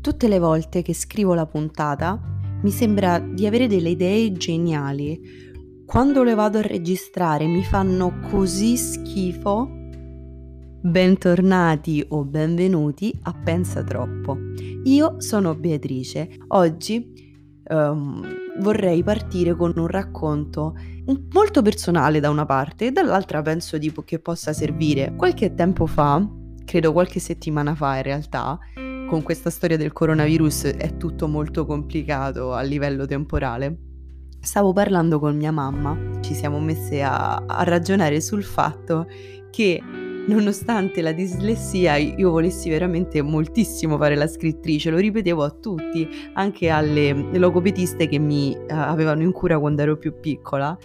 Tutte le volte che scrivo la puntata mi sembra di avere delle idee geniali. Quando le vado a registrare mi fanno così schifo. Bentornati o benvenuti a Pensa Troppo. Io sono Beatrice. Oggi um, vorrei partire con un racconto molto personale da una parte e dall'altra penso di, che possa servire. Qualche tempo fa, credo qualche settimana fa in realtà, con questa storia del coronavirus è tutto molto complicato a livello temporale. Stavo parlando con mia mamma, ci siamo messe a, a ragionare sul fatto che nonostante la dislessia io volessi veramente moltissimo fare la scrittrice, lo ripetevo a tutti, anche alle logopediste che mi uh, avevano in cura quando ero più piccola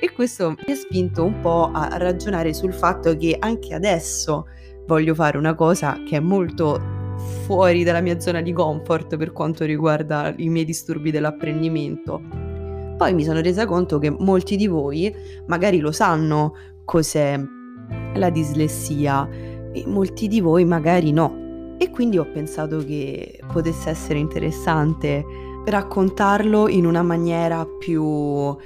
e questo mi ha spinto un po' a ragionare sul fatto che anche adesso voglio fare una cosa che è molto fuori dalla mia zona di comfort per quanto riguarda i miei disturbi dell'apprendimento. Poi mi sono resa conto che molti di voi magari lo sanno cos'è la dislessia e molti di voi magari no. E quindi ho pensato che potesse essere interessante raccontarlo in una maniera più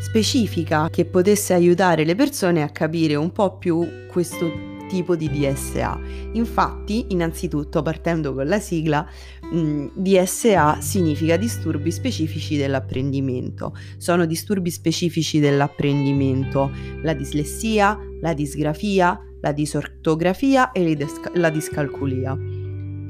specifica che potesse aiutare le persone a capire un po' più questo tipo di DSA. Infatti, innanzitutto, partendo con la sigla, mh, mm, DSA significa disturbi specifici dell'apprendimento. Sono disturbi specifici dell'apprendimento la dislessia, la disgrafia, la disortografia e la discalculia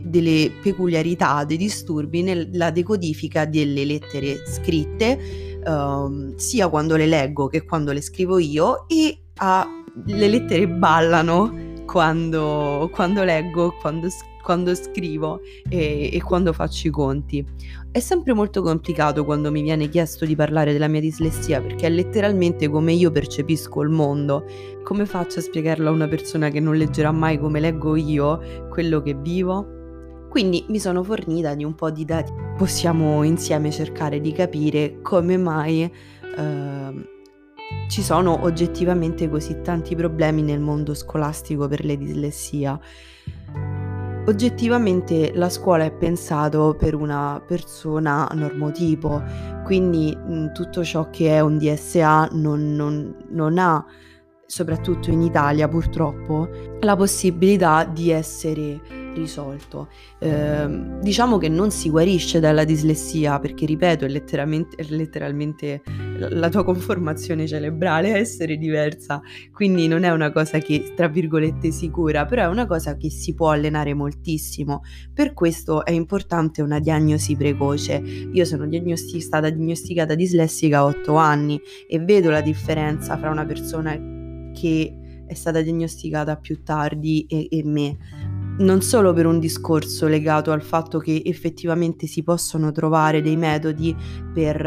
delle peculiarità dei disturbi nella decodifica delle lettere scritte, ehm, sia quando le leggo che quando le scrivo io, e a, le lettere ballano quando, quando leggo, quando, quando scrivo e, e, quando faccio i conti. È sempre molto complicato quando mi viene chiesto di parlare della mia dislessia perché è letteralmente come io percepisco il mondo. Come faccio a spiegarlo a una persona che non leggerà mai come leggo io quello che vivo? Quindi mi sono fornita di un po' di dati. Possiamo insieme cercare di capire come mai... Uh, ci sono oggettivamente così tanti problemi nel mondo scolastico per le dislessia. Oggettivamente la scuola è pensato per una persona normotipo, quindi tutto ciò che è un DSA non, non, non ha, soprattutto in Italia purtroppo, la possibilità di essere risolto. Eh, diciamo che non si guarisce dalla dislessia perché, ripeto, è letteralmente, è letteralmente la tua conformazione cerebrale a essere diversa, quindi non è una cosa che, tra virgolette, si cura, però è una cosa che si può allenare moltissimo. Per questo è importante una diagnosi precoce. Io sono diagnosti- stata diagnosticata dislessica a 8 anni e vedo la differenza fra una persona che è stata diagnosticata più tardi e, e me non solo per un discorso legato al fatto che effettivamente si possono trovare dei metodi per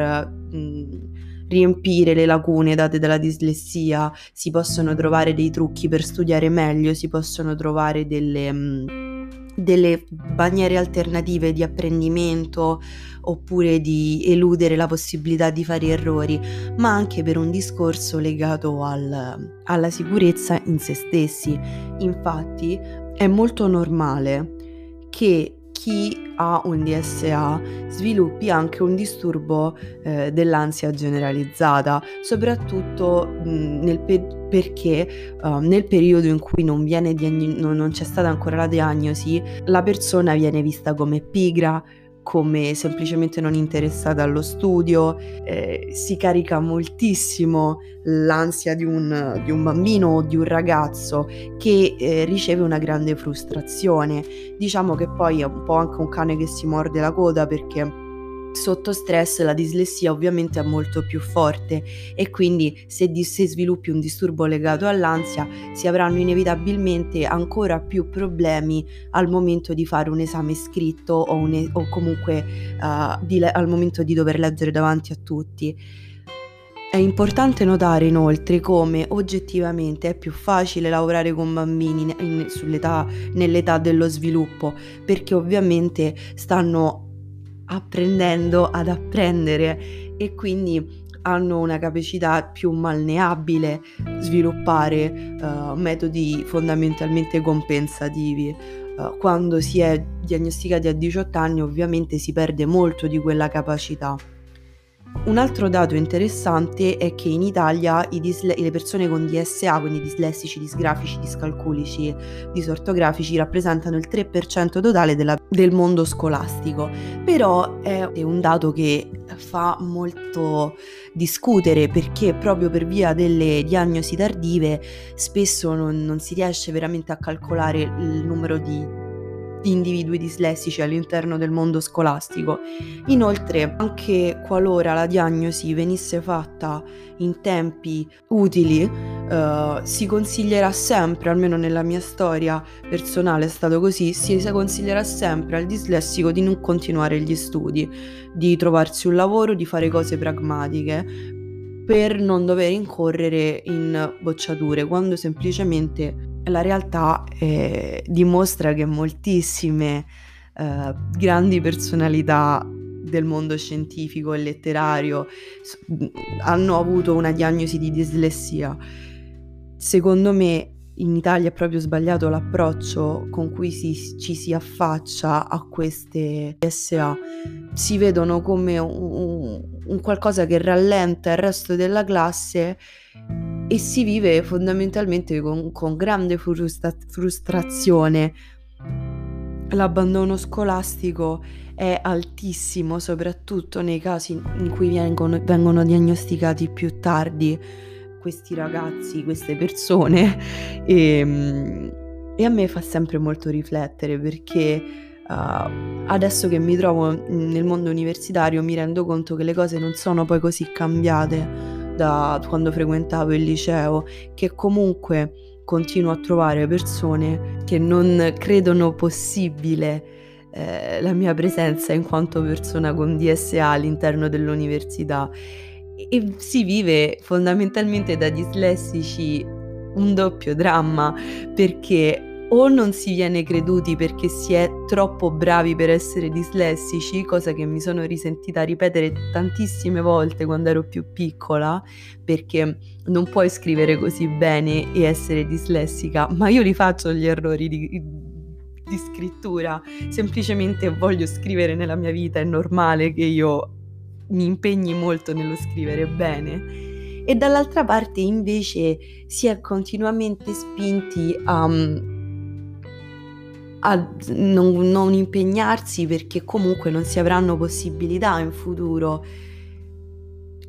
mh, riempire le lacune date dalla dislessia, si possono trovare dei trucchi per studiare meglio, si possono trovare delle... Mh, delle maniere alternative di apprendimento oppure di eludere la possibilità di fare errori, ma anche per un discorso legato al, alla sicurezza in se stessi. Infatti è molto normale che chi ha un DSA sviluppi anche un disturbo eh, dell'ansia generalizzata, soprattutto mh, nel pe- perché uh, nel periodo in cui non, diagn- non c'è stata ancora la diagnosi, la persona viene vista come pigra, come semplicemente non interessata allo studio, eh, si carica moltissimo l'ansia di un, di un, bambino o di un ragazzo che eh, riceve una grande frustrazione. Diciamo che poi è un po' anche un cane che si morde la coda perché Sotto stress la dislessia ovviamente è molto più forte e quindi se, di, se, sviluppi un disturbo legato all'ansia si avranno inevitabilmente ancora più problemi al momento di fare un esame scritto o, un, o comunque uh, di, al momento di dover leggere davanti a tutti. È importante notare inoltre come oggettivamente è più facile lavorare con bambini in, nell'età dello sviluppo perché ovviamente stanno apprendendo ad apprendere e quindi hanno una capacità più malneabile sviluppare uh, metodi fondamentalmente compensativi. Uh, quando si è diagnosticati a 18 anni ovviamente si perde molto di quella capacità. Un altro dato interessante è che in Italia disle- le persone con DSA, quindi dislessici, disgrafici, discalculici, disortografici, rappresentano il 3% totale della- del mondo scolastico. Però è un dato che fa molto discutere perché proprio per via delle diagnosi tardive spesso non, non si riesce veramente a calcolare il numero di di individui dislessici all'interno del mondo scolastico. Inoltre, anche qualora la diagnosi venisse fatta in tempi utili, eh, si consiglierà sempre, almeno nella mia storia personale è stato così, si consiglierà sempre al dislessico di non continuare gli studi, di trovarsi un lavoro, di fare cose pragmatiche per non dover incorrere in bocciature, quando semplicemente la realtà eh, dimostra che moltissime eh, grandi personalità del mondo scientifico e letterario hanno avuto una diagnosi di dislessia. Secondo me in Italia è proprio sbagliato l'approccio con cui si, ci si affaccia a queste SA. Si vedono come un, un qualcosa che rallenta il resto della classe e si vive fondamentalmente con, con grande frustra- frustrazione. L'abbandono scolastico è altissimo, soprattutto nei casi in cui vengono, vengono diagnosticati più tardi questi ragazzi, queste persone e, ehm, e a me fa sempre molto riflettere perché uh, adesso che mi trovo nel mondo universitario mi rendo conto che le cose non sono poi così cambiate da quando frequentavo il liceo, che comunque continuo a trovare persone che non credono possibile eh, la mia presenza in quanto persona con DSA all'interno dell'università. E si vive fondamentalmente da dislessici un doppio dramma perché o non si viene creduti perché si è troppo bravi per essere dislessici, cosa che mi sono risentita ripetere tantissime volte quando ero più piccola, perché non puoi scrivere così bene e essere dislessica, ma io li faccio gli errori di, di scrittura, semplicemente voglio scrivere nella mia vita, è normale che io mi impegni molto nello scrivere bene. E dall'altra parte invece si è continuamente spinti a a non, non impegnarsi perché comunque non si avranno possibilità in futuro.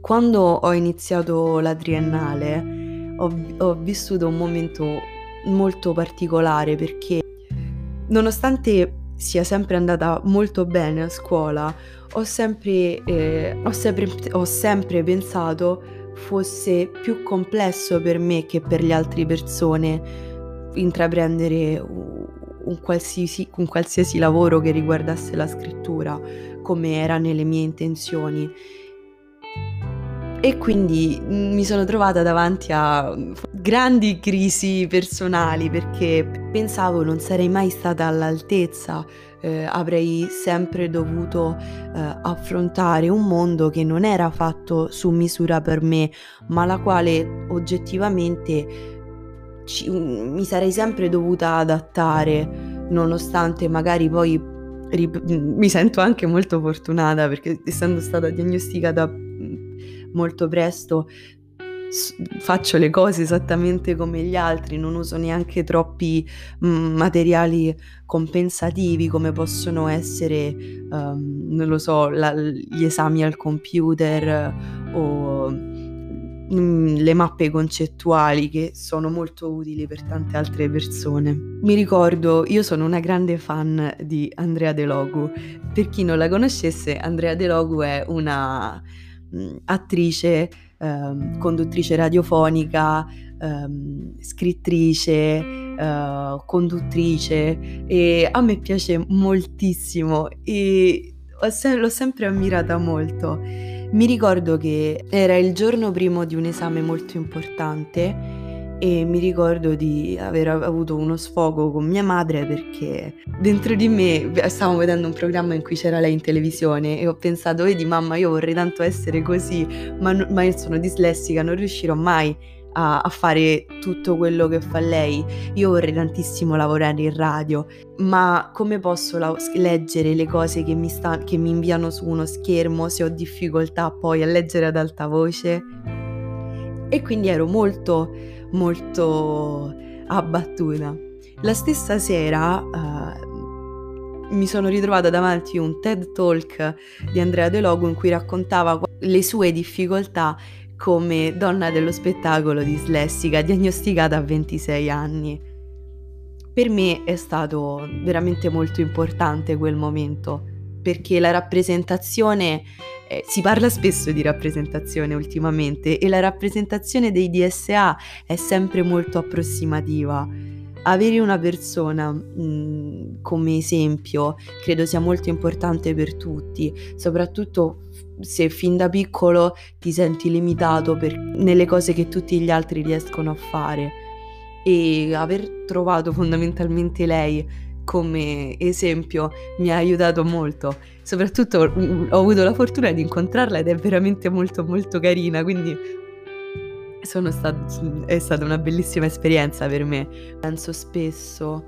Quando ho iniziato la triennale ho, ho vissuto un momento molto particolare perché nonostante sia sempre andata molto bene a scuola, ho sempre, eh, ho sempre, ho sempre pensato fosse più complesso per me che per le altre persone intraprendere un qualsiasi, un qualsiasi lavoro che riguardasse la scrittura, come era nelle mie intenzioni. E quindi mi sono trovata davanti a grandi crisi personali perché pensavo non sarei mai stata all'altezza, eh, avrei sempre dovuto eh, affrontare un mondo che non era fatto su misura per me, ma la quale oggettivamente ci, mi sarei sempre dovuta adattare, nonostante magari poi rip- mi sento anche molto fortunata perché essendo stata diagnosticata molto presto faccio le cose esattamente come gli altri, non uso neanche troppi mh, materiali compensativi come possono essere, um, non lo so, la, gli esami al computer o Mm, le mappe concettuali che sono molto utili per tante altre persone. Mi ricordo, io sono una grande fan di Andrea De Logu. Per chi non la conoscesse, Andrea De Logu è una mm, attrice, ehm, conduttrice radiofonica, ehm, scrittrice, eh, conduttrice e a me piace moltissimo e l'ho sempre ammirata molto. Mi ricordo che era il giorno prima di un esame molto importante e mi ricordo di aver avuto uno sfogo con mia madre perché dentro di me stavamo vedendo un programma in cui c'era lei in televisione e ho pensato, vedi mamma, io vorrei tanto essere così, ma, ma io sono dislessica, non riuscirò mai a, a, fare tutto quello che fa lei. Io vorrei tantissimo lavorare in radio, ma come posso la- leggere le cose che mi, sta- che mi inviano su uno schermo se ho difficoltà poi a leggere ad alta voce? E quindi ero molto molto abbattuta. La stessa sera uh, mi sono ritrovata davanti a un TED Talk di Andrea De Logo in cui raccontava le sue difficoltà come donna dello spettacolo dislessica diagnosticata a 26 anni. Per me è stato veramente molto importante quel momento perché la rappresentazione eh, si parla spesso di rappresentazione ultimamente e la rappresentazione dei DSA è sempre molto approssimativa. Avere una persona mh, mm, come esempio credo sia molto importante per tutti, soprattutto se fin da piccolo ti senti limitato per, nelle cose che tutti gli altri riescono a fare. E aver trovato fondamentalmente lei come esempio mi ha aiutato molto. Soprattutto mm, ho avuto la fortuna di incontrarla ed è veramente molto molto carina, quindi stat- è stata una bellissima esperienza per me. Penso spesso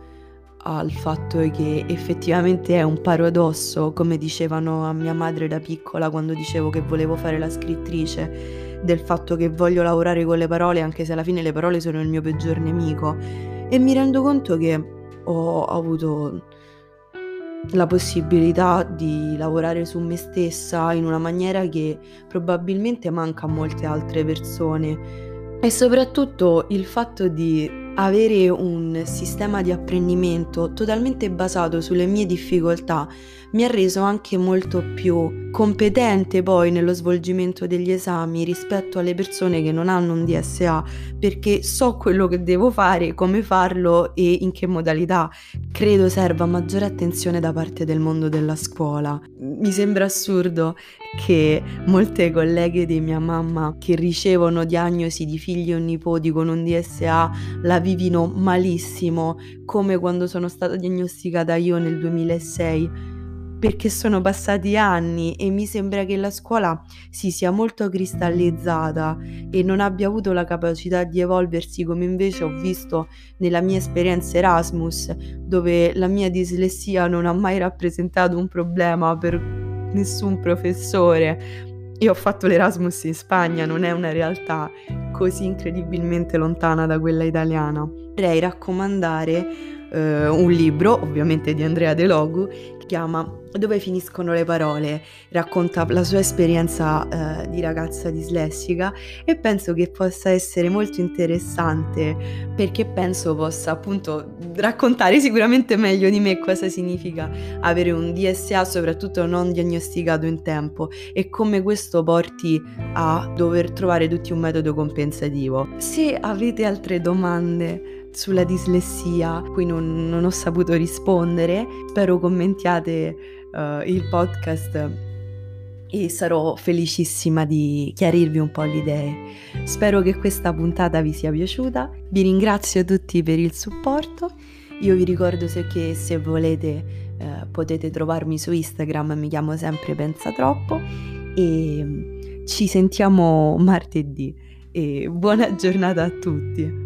al fatto che effettivamente è un paradosso, come dicevano a mia madre da piccola quando dicevo che volevo fare la scrittrice, del fatto che voglio lavorare con le parole anche se alla fine le parole sono il mio peggior nemico. E mi rendo conto che ho avuto la possibilità di lavorare su me stessa in una maniera che probabilmente manca a molte altre persone. E soprattutto il fatto di avere un sistema di apprendimento totalmente basato sulle mie difficoltà mi ha reso anche molto più competente poi nello svolgimento degli esami rispetto alle persone che non hanno un DSA perché so quello che devo fare, come farlo e in che modalità. Credo serva maggiore attenzione da parte del mondo della scuola. Mi sembra assurdo che molte colleghe di mia mamma che ricevono diagnosi di figli o nipoti con un DSA la vivino malissimo, come quando sono stata diagnosticata io nel 2006 perché sono passati anni e mi sembra che la scuola si sia molto cristallizzata e non abbia avuto la capacità di evolversi come invece ho visto nella mia esperienza Erasmus, dove la mia dislessia non ha mai rappresentato un problema per nessun professore. Io ho fatto l'Erasmus in Spagna, non è una realtà così incredibilmente lontana da quella italiana. Vorrei raccomandare eh, un libro, ovviamente di Andrea De Logu, che chiama dove finiscono le parole, racconta la sua esperienza eh, di ragazza dislessica e penso che possa essere molto interessante perché penso possa appunto raccontare sicuramente meglio di me cosa significa avere un DSA soprattutto non diagnosticato in tempo e come questo porti a dover trovare tutti un metodo compensativo. Se avete altre domande sulla dislessia cui non, non ho saputo rispondere, spero commentiate uh, il podcast e sarò felicissima di chiarirvi un po' le idee. Spero che questa puntata vi sia piaciuta. Vi ringrazio tutti per il supporto. Io vi ricordo che se volete eh, potete trovarmi su Instagram, mi chiamo sempre Pensa Troppo e ci sentiamo martedì e buona giornata a tutti.